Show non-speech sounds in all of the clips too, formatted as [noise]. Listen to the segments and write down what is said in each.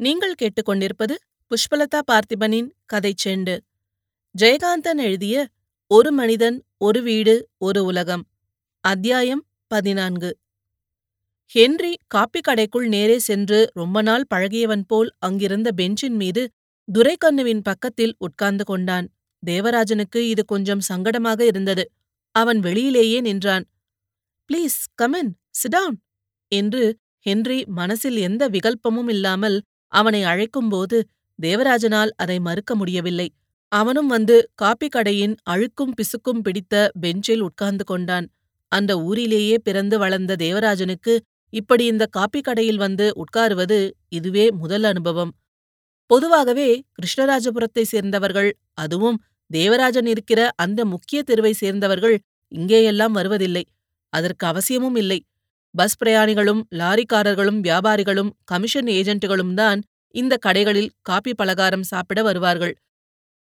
நீங்கள் கேட்டுக்கொண்டிருப்பது புஷ்பலதா பார்த்திபனின் கதை செண்டு. ஜெயகாந்தன் எழுதிய ஒரு மனிதன் ஒரு வீடு ஒரு உலகம் அத்தியாயம் பதினான்கு. ஹென்றி காப்பி கடைக்குள் நேரே சென்று ரொம்ப நாள் பழகியவன் போல் அங்கிருந்த பெஞ்சின் மீது துரைக்கண்ணுவின் பக்கத்தில் உட்கார்ந்து கொண்டான். தேவராஜனுக்கு இது கொஞ்சம் சங்கடமாக இருந்தது. அவன் வெளியிலேயே நின்றான். Please come in sit down என்று ஹென்றி மனசில் எந்த விகல்பமும் இல்லாமல் அவனை அழைக்கும்போது தேவராஜனால் அதை மறுக்க முடியவில்லை. அவனும் வந்து காப்பி கடையின் அழுக்கும் பிசுக்கும் பிடித்த பெஞ்சில் உட்கார்ந்து கொண்டான். அந்த ஊரிலேயே பிறந்து வளர்ந்த தேவராஜனுக்கு இப்படி இந்த காப்பி கடையில் வந்து உட்காருவது இதுவே முதல் அனுபவம். பொதுவாகவே கிருஷ்ணராஜபுரத்தை சேர்ந்தவர்கள் அதுவும் தேவராஜன் இருக்கிற அந்த முக்கிய தெருவை சேர்ந்தவர்கள் இங்கேயெல்லாம் வருவதில்லை. அதற்கு அவசியமும் இல்லை. பஸ் பிரயாணிகளும் லாரிக்காரர்களும் வியாபாரிகளும் கமிஷன் ஏஜென்ட்டுகளும் தான் இந்த கடைகளில் காப்பி பலகாரம் சாப்பிட வருவார்கள்.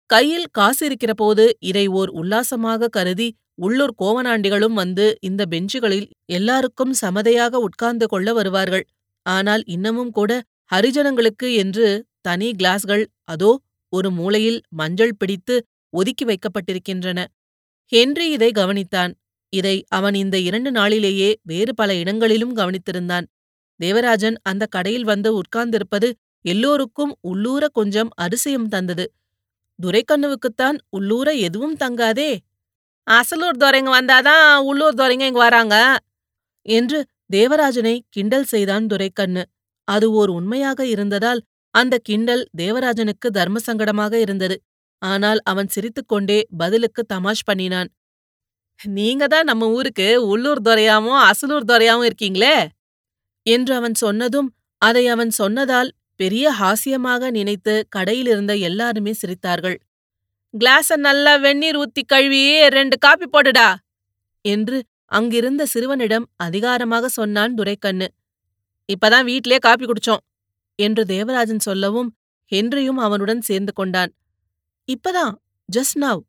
கையில் காசு இருக்கிற போது இதை ஓர் உல்லாசமாக கருதி உள்ளூர் கோவனாண்டிகளும் வந்து இந்த பெஞ்சுகளில் எல்லாருக்கும் சமதையாக உட்கார்ந்து கொள்ள வருவார்கள். ஆனால் இன்னமும் கூட ஹரிஜனங்களுக்கு என்று தனி கிளாஸ்கள் அதோ ஒரு மூலையில் மஞ்சள் பிடித்து ஒதுக்கி வைக்கப்பட்டிருக்கின்றன. ஹென்றி இதை கவனித்தான். இதை அவன் இந்த இரண்டு நாளிலேயே வேறு பல இடங்களிலும் கவனித்திருந்தான். தேவராஜன் அந்த கடையில் வந்து உட்கார்ந்திருப்பது எல்லோருக்கும் உள்ளூர கொஞ்சம் அதிசயம் தந்தது. துரைக்கண்ணுவுக்குத்தான் உள்ளூர எதுவும் தங்காதே. அசலூர் துரைங்க வந்தாதான் உள்ளூர் துரைங்க இங்க வராங்க. என்று தேவராஜனை கிண்டல் செய்தான் துரைக்கண்ணு. அது ஓர் உண்மையாக இருந்ததால் அந்த கிண்டல் தேவராஜனுக்கு தர்ம சங்கடமாக இருந்தது. ஆனால் அவன் சிரித்துக்கொண்டே பதிலுக்கு தமாஷ் பண்ணினான். நீங்க தான் நம்ம ஊருக்கு உள்ளூர் துறையாவும் அசலூர் துறையாவும் இருக்கீங்களே? என்று அவன் சொன்னதும் அதை அவன் சொன்னதால் பெரிய ஹாஸ்யமாக நினைத்து கடையிலிருந்த எல்லாருமே சிரித்தார்கள். கிளாஸ நல்லா வெந்நீர் ஊத்தி கழுவி ரெண்டு காப்பி போடுடா! என்று அங்கிருந்த சிறுவனிடம் அதிகாரமாக சொன்னான் துரைக்கண்ணு. இப்பதான் வீட்லயே காப்பி குடிச்சோம் என்று தேவராஜன் சொல்லவும் ஹென்ரியும் அவனுடன் சேர்ந்து கொண்டான். இப்பதான் ஜஸ்ட் நவ்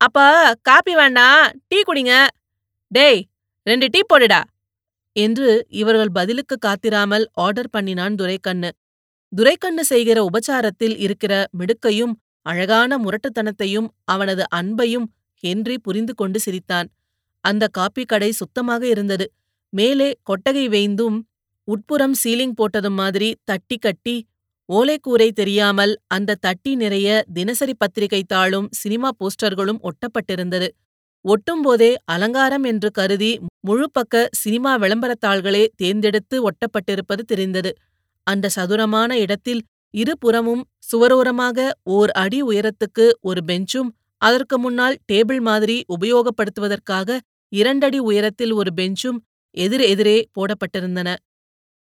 அப்ப காப்பி வேண்டாம் டீ குடிங்க. டேய் ரெண்டு டீ போடுடா. என்று இவர்கள் பதிலுக்கு காத்திராமல் ஆர்டர் பண்ணினான் துரைக்கண்ணு. துரைக்கண்ணு செய்கிற உபச்சாரத்தில் இருக்கிற மிடுக்கையும் அழகான முரட்டுத்தனத்தையும் அவனது அன்பையும் ஹென்றி புரிந்து கொண்டு சிரித்தான். அந்த காப்பி கடை சுத்தமாக இருந்தது. மேலே கொட்டகை வேய்ந்தும் உட்புறம் சீலிங் போட்டதும் மாதிரி தட்டி கட்டி ஓலைக்கூரை தெரியாமல் அந்த தட்டி நிறைய தினசரி பத்திரிகை தாளும் சினிமா போஸ்டர்களும் ஒட்டப்பட்டிருந்தது. ஒட்டும்போதே அலங்காரம் என்று கருதி முழுப்பக்க சினிமா விளம்பரத்தாள்களே தேர்ந்தெடுத்து ஒட்டப்பட்டிருப்பது தெரிந்தது. அந்த சதுரமான இடத்தில் இருபுறமும் சுவரோரமாக ஓர் அடி உயரத்துக்கு ஒரு பெஞ்சும் அதற்கு முன்னால் டேபிள் மாதிரி உபயோகப்படுத்துவதற்காக இரண்டடி உயரத்தில் ஒரு பெஞ்சும் எதிரெதிரே போடப்பட்டிருந்தன.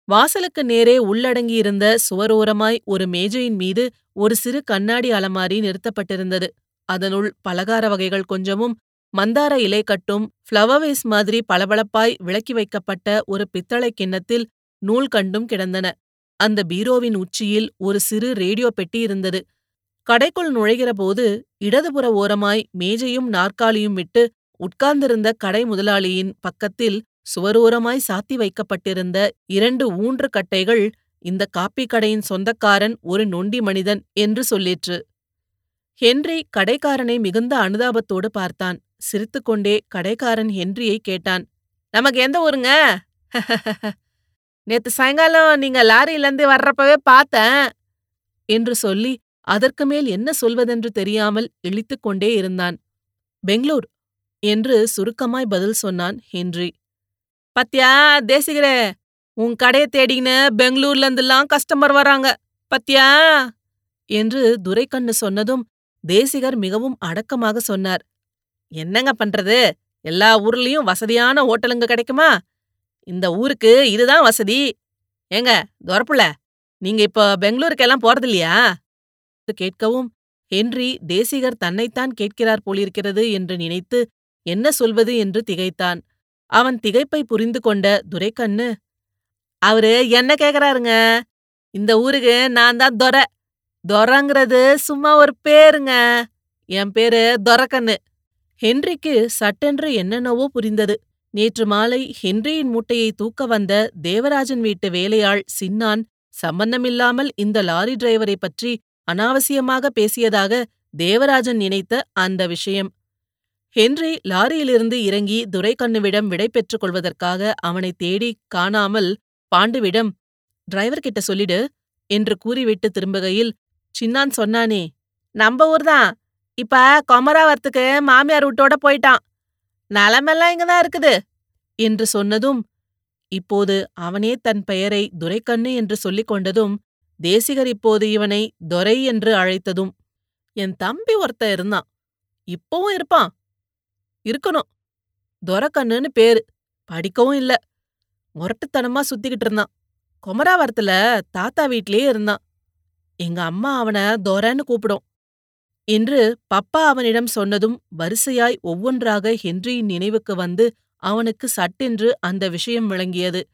வாசலுக்கு நேரே உள்ளடங்கியிருந்த சுவரோரமாய் ஒரு மேஜையின் மீது ஒரு சிறு கண்ணாடி அலமாரி நிறுத்தப்பட்டிருந்தது. அதனுள் பலகார வகைகள் கொஞ்சமும் மந்தார இலை கட்டும் ஃப்ளவர்வேஸ் மாதிரி பளபளப்பாய் விளக்கி வைக்கப்பட்ட ஒரு பித்தளை கிண்ணத்தில் நூல் கண்டும் கிடந்தன. அந்த பீரோவின் உச்சியில் ஒரு சிறு ரேடியோ பெட்டி இருந்தது. கடைக்குள் நுழைகிறபோது இடதுபுற ஓரமாய் மேஜையும் நாற்காலியும் விட்டு உட்கார்ந்திருந்த கடை முதலாளியின் பக்கத்தில் சுவரோரமாய் சாத்தி வைக்கப்பட்டிருந்த இரண்டு ஊன்று கட்டைகள் இந்த காப்பி கடையின் சொந்தக்காரன் ஒரு நொண்டி மனிதன் என்று சொல்லிற்று. ஹென்றி கடைக்காரனை மிகுந்த அனுதாபத்தோடு பார்த்தான். சிரித்துக்கொண்டே கடைக்காரன் ஹென்ரியை கேட்டான் நமக்கு எந்த ஊருங்க? [laughs] நேத்து சாயங்காலம் நீங்க லாரியிலேருந்து வர்றப்பவே பார்த்தேன் என்று சொல்லி அதற்கு மேல் என்ன சொல்வதென்று தெரியாமல் இழித்துக் கொண்டே இருந்தான். பெங்களூர்? என்று சுருக்கமாய் பதில் சொன்னான் ஹென்றி. பத்தியா? தேசிகரே உன் கடைய தேடின்னு பெங்களூர்ல இருந்தெல்லாம் கஸ்டமர் வராங்க. பத்தியா? என்று துரைக்கண்ணு சொன்னதும் தேசிகர் மிகவும் அடக்கமாக சொன்னார். என்னங்க பண்றது? எல்லா ஊர்லயும் வசதியான ஹோட்டலுங்க கிடைக்குமா? இந்த ஊருக்கு இதுதான் வசதி. ஏங்க துரப்புல நீங்க இப்போ பெங்களூருக்கெல்லாம் போறதில்லையா? கேட்கவும் ஹென்றி தேசிகர் தன்னைத்தான் கேட்கிறார் போலிருக்கிறது என்று நினைத்து என்ன சொல்வது என்று திகைத்தான். அவன் திகைப்பை புரிந்து கொண்ட துரைக்கண்ணு அவரு என்ன கேக்குறாருங்க? இந்த ஊருக்கு நான் தான் தொர தொரங்கிறது சும்மா ஒரு பேருங்க. என் பேரு தொரக்கண்ணு. ஹென்றிக்கு சட்டென்று என்னென்னவோ புரிந்தது. நேற்று மாலை ஹென்ரியின் மூட்டையை தூக்க வந்த தேவராஜன் வீட்டு வேலையாள் சின்னான் சம்பந்தமில்லாமல் இந்த லாரி டிரைவரை பற்றி அனாவசியமாக பேசியதாக தேவராஜன் நினைத்த அந்த விஷயம். ஹென்றி லாரியிலிருந்து இறங்கி துரைக்கண்ணுவிடம் விடை பெற்றுக் கொள்வதற்காக அவனை தேடி காணாமல் பாண்டுவிடம் டிரைவர் கிட்ட சொல்லிடு என்று கூறிவிட்டு திரும்புகையில் சின்னான் சொன்னானே நம்ம ஊர்தான். இப்ப கொமராவத்துக்கு மாமியார் வீட்டோட போயிட்டான். நலமெல்லாம் இங்கதான் இருக்குது என்று சொன்னதும் இப்போது அவனே தன் பெயரை துரைக்கண்ணு என்று சொல்லிக் கொண்டதும் தேசிகர் இப்போது இவனை துரை என்று அழைத்ததும் என் தம்பி ஒருத்த இருந்தான். இப்பவும் இருப்பான். இருக்கணும். துரக்கண்ணுன்னு பேரு. படிக்கவும் இல்ல. முரட்டுத்தனமா சுத்திக்கிட்டு இருந்தான். கொமராவரத்துல தாத்தா வீட்லயே இருந்தான். எங்க அம்மா அவன துரன்னு கூப்பிடும். என்று பப்பா அவனிடம் சொன்னதும் வரிசையாய் ஒவ்வொன்றாக ஹென்ரியின் நினைவுக்கு வந்து அவனுக்கு சட்டென்று அந்த விஷயம் விளங்கியது.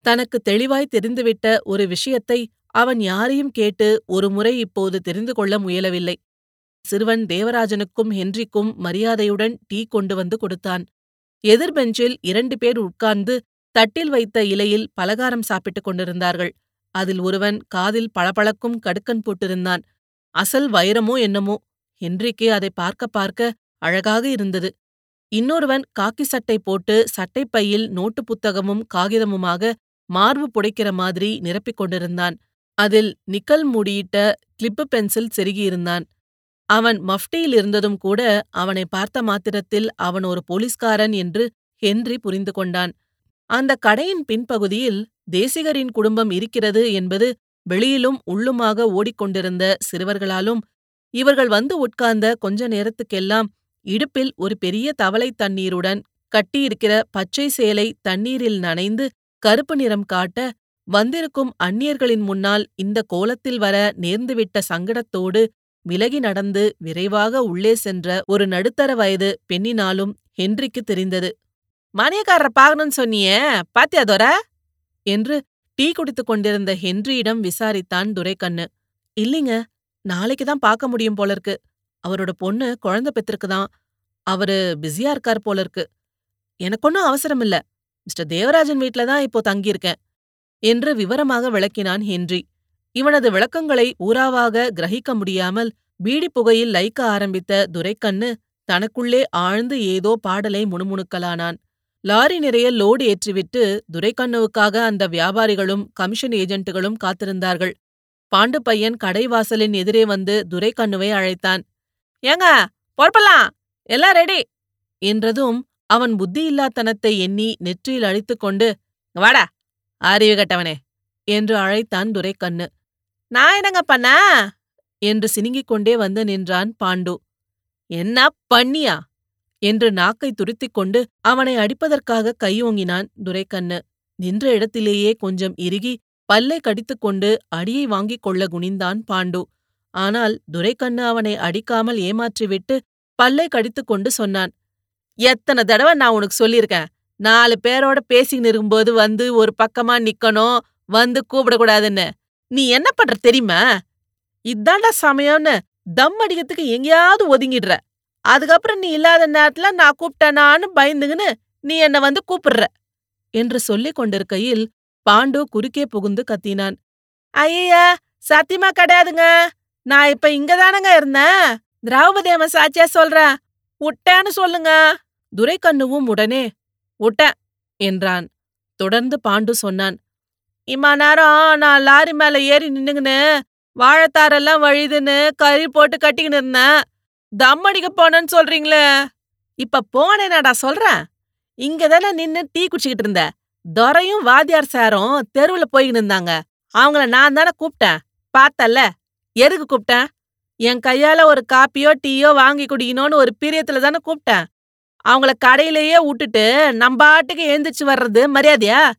தனக்கு தெளிவாய் தெரிந்துவிட்ட ஒரு விஷயத்தை அவன் யாரையும் கேட்டு ஒரு முறை இப்போது தெரிந்து கொள்ள முயலவில்லை. சிறுவன் தேவராஜனுக்கும் ஹென்றிக்கும் மரியாதையுடன் டீ கொண்டு வந்து கொடுத்தான். எதிர்பெஞ்சில் இரண்டு பேர் உட்கார்ந்து தட்டில் வைத்த இலையில் பலகாரம் சாப்பிட்டுக் கொண்டிருந்தார்கள். அதில் ஒருவன் காதில் பளபளக்கும் கடுக்கன் போட்டிருந்தான். அசல் வைரமோ என்னமோ? ஹென்றிக்கு அதை பார்க்க பார்க்க அழகாக இருந்தது. இன்னொருவன் காக்கி சட்டை போட்டு சட்டைப்பையில் நோட்டு புத்தகமும் காகிதமுமாக மார்பு புடைக்கிற மாதிரி நிரப்பிக் கொண்டிருந்தான். அதில் நிக்கல் மூடியிட்ட கிளிப்பு பென்சில் செருகியிருந்தான். அவன் மஃப்டியில் இருந்ததும் கூட அவனை பார்த்த மாத்திரத்தில் அவன் ஒரு போலீஸ்காரன் என்று ஹென்றி புரிந்து கொண்டான். அந்த கடையின் பின்பகுதியில் தேசிகரின் குடும்பம் இருக்கிறது என்பது வெளியிலும் உள்ளுமாக ஓடிக்கொண்டிருந்த சிறுவர்களாலும் இவர்கள் வந்து உட்கார்ந்த கொஞ்ச நேரத்துக்கெல்லாம் இடுப்பில் ஒரு பெரிய தவளை தண்ணீருடன் கட்டியிருக்கிற பச்சை சேலை தண்ணீரில் நனைந்து கருப்பு நிறம் காட்ட வந்திருக்கும் அந்நியர்களின் முன்னால் இந்த கோலத்தில் வர நேர்ந்துவிட்ட சங்கடத்தோடு விலகி நடந்து விரைவாக உள்ளே சென்ற ஒரு நடுத்தர வயது பெண்ணினாலும் ஹென்றிக்கு தெரிந்தது. மணியக்காரரை பார்க்கணும்னு சொன்னியே பாத்தியா தோர? என்று டீ குடித்துக் கொண்டிருந்த ஹென்ரியிடம் விசாரித்தான் துரைக்கண்ணு. இல்லைங்க நாளைக்கு தான் பார்க்க முடியும் போல இருக்கு அவரோட பொண்ணு குழந்தை பெற்றிருக்குதான். அவரு பிஸியா இருக்கார் போல இருக்கு எனக்கு ஒன்றும் அவசரம் இல்ல மிஸ்டர் தேவராஜன் வீட்ல தான் இப்போ தங்கியிருக்கேன். என்று விவரமாக விளக்கினான் ஹென்றி. இவனது விளக்கங்களை ஊராவாக கிரகிக்க முடியாமல் பீடி புகையில் லைக்க ஆரம்பித்த துரைக்கண்ணு தனக்குள்ளே ஆழ்ந்து ஏதோ பாடலை முணுமுணுக்கலானான். லாரி நிறைய லோடு ஏற்றிவிட்டு துரைக்கண்ணுவுக்காக அந்த வியாபாரிகளும் கமிஷன் ஏஜென்ட்டுகளும் காத்திருந்தார்கள். பாண்டு பையன் கடைவாசலின் எதிரே வந்து துரைக்கண்ணுவை அழைத்தான். ஏங்க பொறுப்பலாம் எல்லாம் ரெடி என்றதும் அவன் புத்தியில்லாத்தனத்தை எண்ணி நெற்றியில் அழித்துக்கொண்டு வாடா அறிவு கட்டவனே என்று அழைத்தான் துரைக்கண்ணு. நான் என்னங்க பண்ண? என்று சினுங்கிக் கொண்டே வந்து நின்றான் பாண்டு. என்ன பண்ணியா? என்று நாக்கை துருத்திக் கொண்டு அவனை அடிப்பதற்காக கையோங்கினான் துரைக்கண்ணு. நின்ற இடத்திலேயே கொஞ்சம் இறுகி பல்லை கடித்துக்கொண்டு அடியை வாங்கிக் கொள்ள குனிந்தான் பாண்டு. ஆனால் துரைக்கண்ணு அவனை அடிக்காமல் ஏமாற்றிவிட்டு பல்லை கடித்துக்கொண்டு சொன்னான். எத்தனை தடவை நான் உனக்கு சொல்லியிருக்கேன். நாலு பேரோட பேசின்னு இருக்கும்போது வந்து ஒரு பக்கமா நிக்கணும் வந்து கூப்பிடக்கூடாதுன்னு. நீ என்ன பண்ற தெரியுமா? இதாண்டா சமயம்னு தம் அடிக்கிறதுக்கு எங்கேயாவது ஒதுங்கிடுற. அதுக்கப்புறம் நீ இல்லாத நேரத்துல நான் கூப்பிட்டேனான்னு பயந்துங்கன்னு நீ என்ன வந்து கூப்பிடுற. என்று சொல்லிக் கொண்டிருக்கையில் பாண்டு குறுக்கே புகுந்து கத்தினான். ஐயா சத்தியமா கிடையாதுங்க. நான் இப்ப இங்க தானங்க இருந்தேன். திரௌபதி சாட்சியா சொல்றேன். உட்டேன்னு சொல்லுங்க. துரைக்கண்ணுவும் உடனே உட்டேன் என்றான். தொடர்ந்து பாண்டு சொன்னான். இம்மா நேரம் நான் லாரி மேல ஏறி நின்னுங்கன்னு வாழைத்தாரெல்லாம் வழிதுன்னு கறி போட்டு கட்டிக்கின்னு இருந்தேன். தம் அடிக்க போனேன்னு சொல்றீங்களே. இப்ப போனேனாடா சொல்றேன் இங்க தானே நின்னு டீ குடிச்சுக்கிட்டு இருந்த. துரையும் வாத்தியார் சாரும் தெருவுல போய்கின்னு இருந்தாங்க. அவங்கள நான் தானே கூப்பிட்டேன். பார்த்தல்ல. எதுக்கு கூப்பிட்டேன்? என் கையால ஒரு காப்பியோ டீயோ வாங்கி குடிக்கணும்னு ஒரு பிரியத்துல தானே கூப்பிட்டேன். அவங்கள கடையிலேயே விட்டுட்டு நம்பாட்டுக்கு எழுந்திரிச்சு வர்றது மரியாதையா?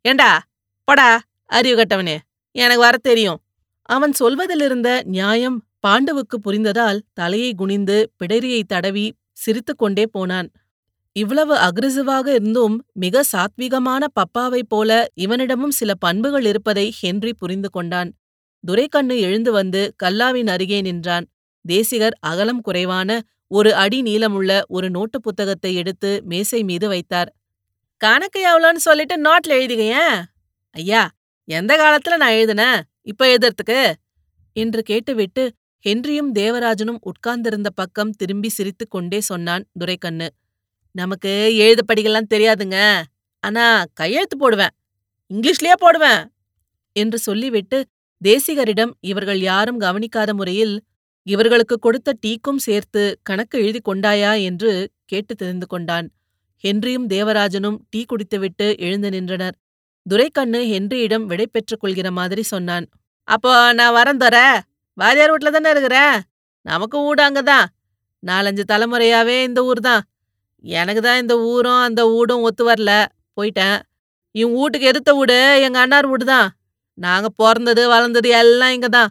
ஏண்டா படா அறிவு கட்டவனே எனக்கு வர தெரியும். அவன் சொல்வதிலிருந்த நியாயம் பாண்டவுக்கு புரிந்ததால் தலையை குனிந்து பிடரியை தடவி சிரித்துக்கொண்டே போனான். இவ்வளவு அக்ரிசிவாக இருந்தும் மிக சாத்விகமான பப்பாவைப் போல இவனிடமும் சில பண்புகள் இருப்பதை ஹென்றி புரிந்து கொண்டான். துரைக்கண்ணு எழுந்து வந்து கல்லாவின் அருகே நின்றான். தேசிகர் அகலம் குறைவான ஒரு அடி நீளமுள்ள ஒரு நோட்டு புத்தகத்தை எடுத்து மேசை மீது வைத்தார். கணக்கு எவ்வளோன்னு சொல்லிட்டு நோட்ல எழுதிக்கையேன் ஐயா எந்த காலத்துல நான் எழுதுனேன் இப்ப எழுதுறதுக்கு? என்று கேட்டுவிட்டு ஹென்ரியும் தேவராஜனும் உட்கார்ந்திருந்த பக்கம் திரும்பி சிரித்துக் கொண்டே சொன்னான் துரைக்கண்ணு. நமக்கு எழுத படிக்கலாம் தெரியாதுங்க. ஆனா கையெழுத்து போடுவேன். இங்கிலீஷ்லயே போடுவேன். என்று சொல்லிவிட்டு தேசிகரிடம் இவர்கள் யாரும் கவனிக்காத முறையில் இவர்களுக்கு கொடுத்த டீக்கும் சேர்த்து கணக்கு எழுதி கொண்டாயா என்று கேட்டு தெரிந்து கொண்டான். ஹென்ரியும் தேவராஜனும் டீ குடித்துவிட்டு எழுந்து நின்றனர். துரைக்கண்ணு ஹென்ரியிடம் விடை பெற்றுக் கொள்கிற மாதிரி சொன்னான். அப்போ நான் வரேன் தோற வாரியார் வீட்ல தானே இருக்கிறேன் நமக்கு வீடு அங்கதான் நாலஞ்சு தலைமுறையாவே இந்த ஊர் தான். எனக்கு தான் இந்த ஊரும் அந்த வீடும் ஒத்து வரல. போயிட்டேன். இவன் வீட்டுக்கு எதிர்த்த வீடு எங்க அண்ணார் வீடு தான். நாங்க பிறந்தது வளர்ந்தது எல்லாம் இங்க தான்.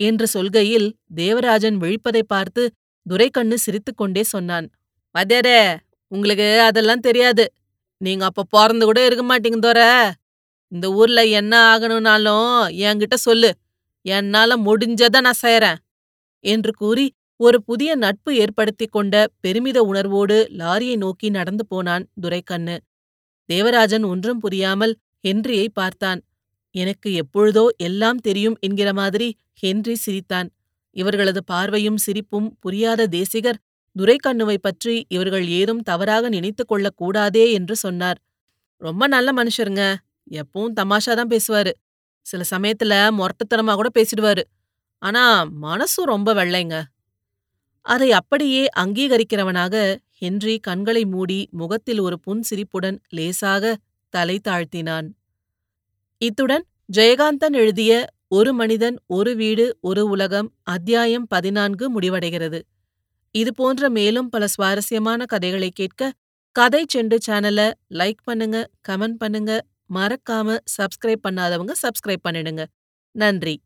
என்று சொல்கையில் தேவராஜன் விழிப்பதை பார்த்து துரைக்கண்ணு சிரித்துக்கொண்டே சொன்னான். வாத்தியாரே உங்களுக்கு அதெல்லாம் தெரியாது. நீங்க அப்ப பிறந்து கூட இருக்க மாட்டீங்க தோற. இந்த ஊர்ல என்ன ஆகணும்னாலும் என்கிட்ட சொல்லு. என்னால முடிஞ்சதை நான் செய்யறேன் என்று கூறி ஒரு புதிய நட்பு ஏற்படுத்திக் கொண்ட பெருமித உணர்வோடு லாரியை நோக்கி நடந்து போனான் துரைக்கண்ணு. தேவராஜன் ஒன்றும் புரியாமல் ஹென்ரியை பார்த்தான். எனக்கு எப்பொழுதோ எல்லாம் தெரியும் என்கிற மாதிரி ஹென்றி சிரித்தான். இவர்களது பார்வையும் சிரிப்பும் புரியாத தேசிகர் துரைக்கண்ணுவை பற்றி இவர்கள் ஏதும் தவறாக நினைத்துக் கொள்ளக் கூடாதே என்று சொன்னார். ரொம்ப நல்ல மனுஷருங்க. எப்பவும் தமாஷா தான் பேசுவாரு. சில சமயத்துல மொரட்டுத்தனமா கூட பேசிடுவாரு. ஆனா மனசும் ரொம்ப வெள்ளைங்க. அதை அப்படியே அங்கீகரிக்கிறவனாக ஹென்றி கண்களை மூடி முகத்தில் ஒரு புன்சிரிப்புடன் லேசாக தலை தாழ்த்தினான். இத்துடன் ஜெயகாந்தன் எழுதிய ஒரு மனிதன் ஒரு வீடு ஒரு உலகம் அத்தியாயம் பதினான்கு முடிவடைகிறது. இது போன்ற மேலும் பல சுவாரஸ்யமான கதைகளை கேட்க கதை செண்டு சேனலை லைக் பண்ணுங்க கமெண்ட் பண்ணுங்க. மறக்காம சப்ஸ்கிரைப் பண்ணாதவங்க சப்ஸ்கிரைப் பண்ணிடுங்க. நன்றி.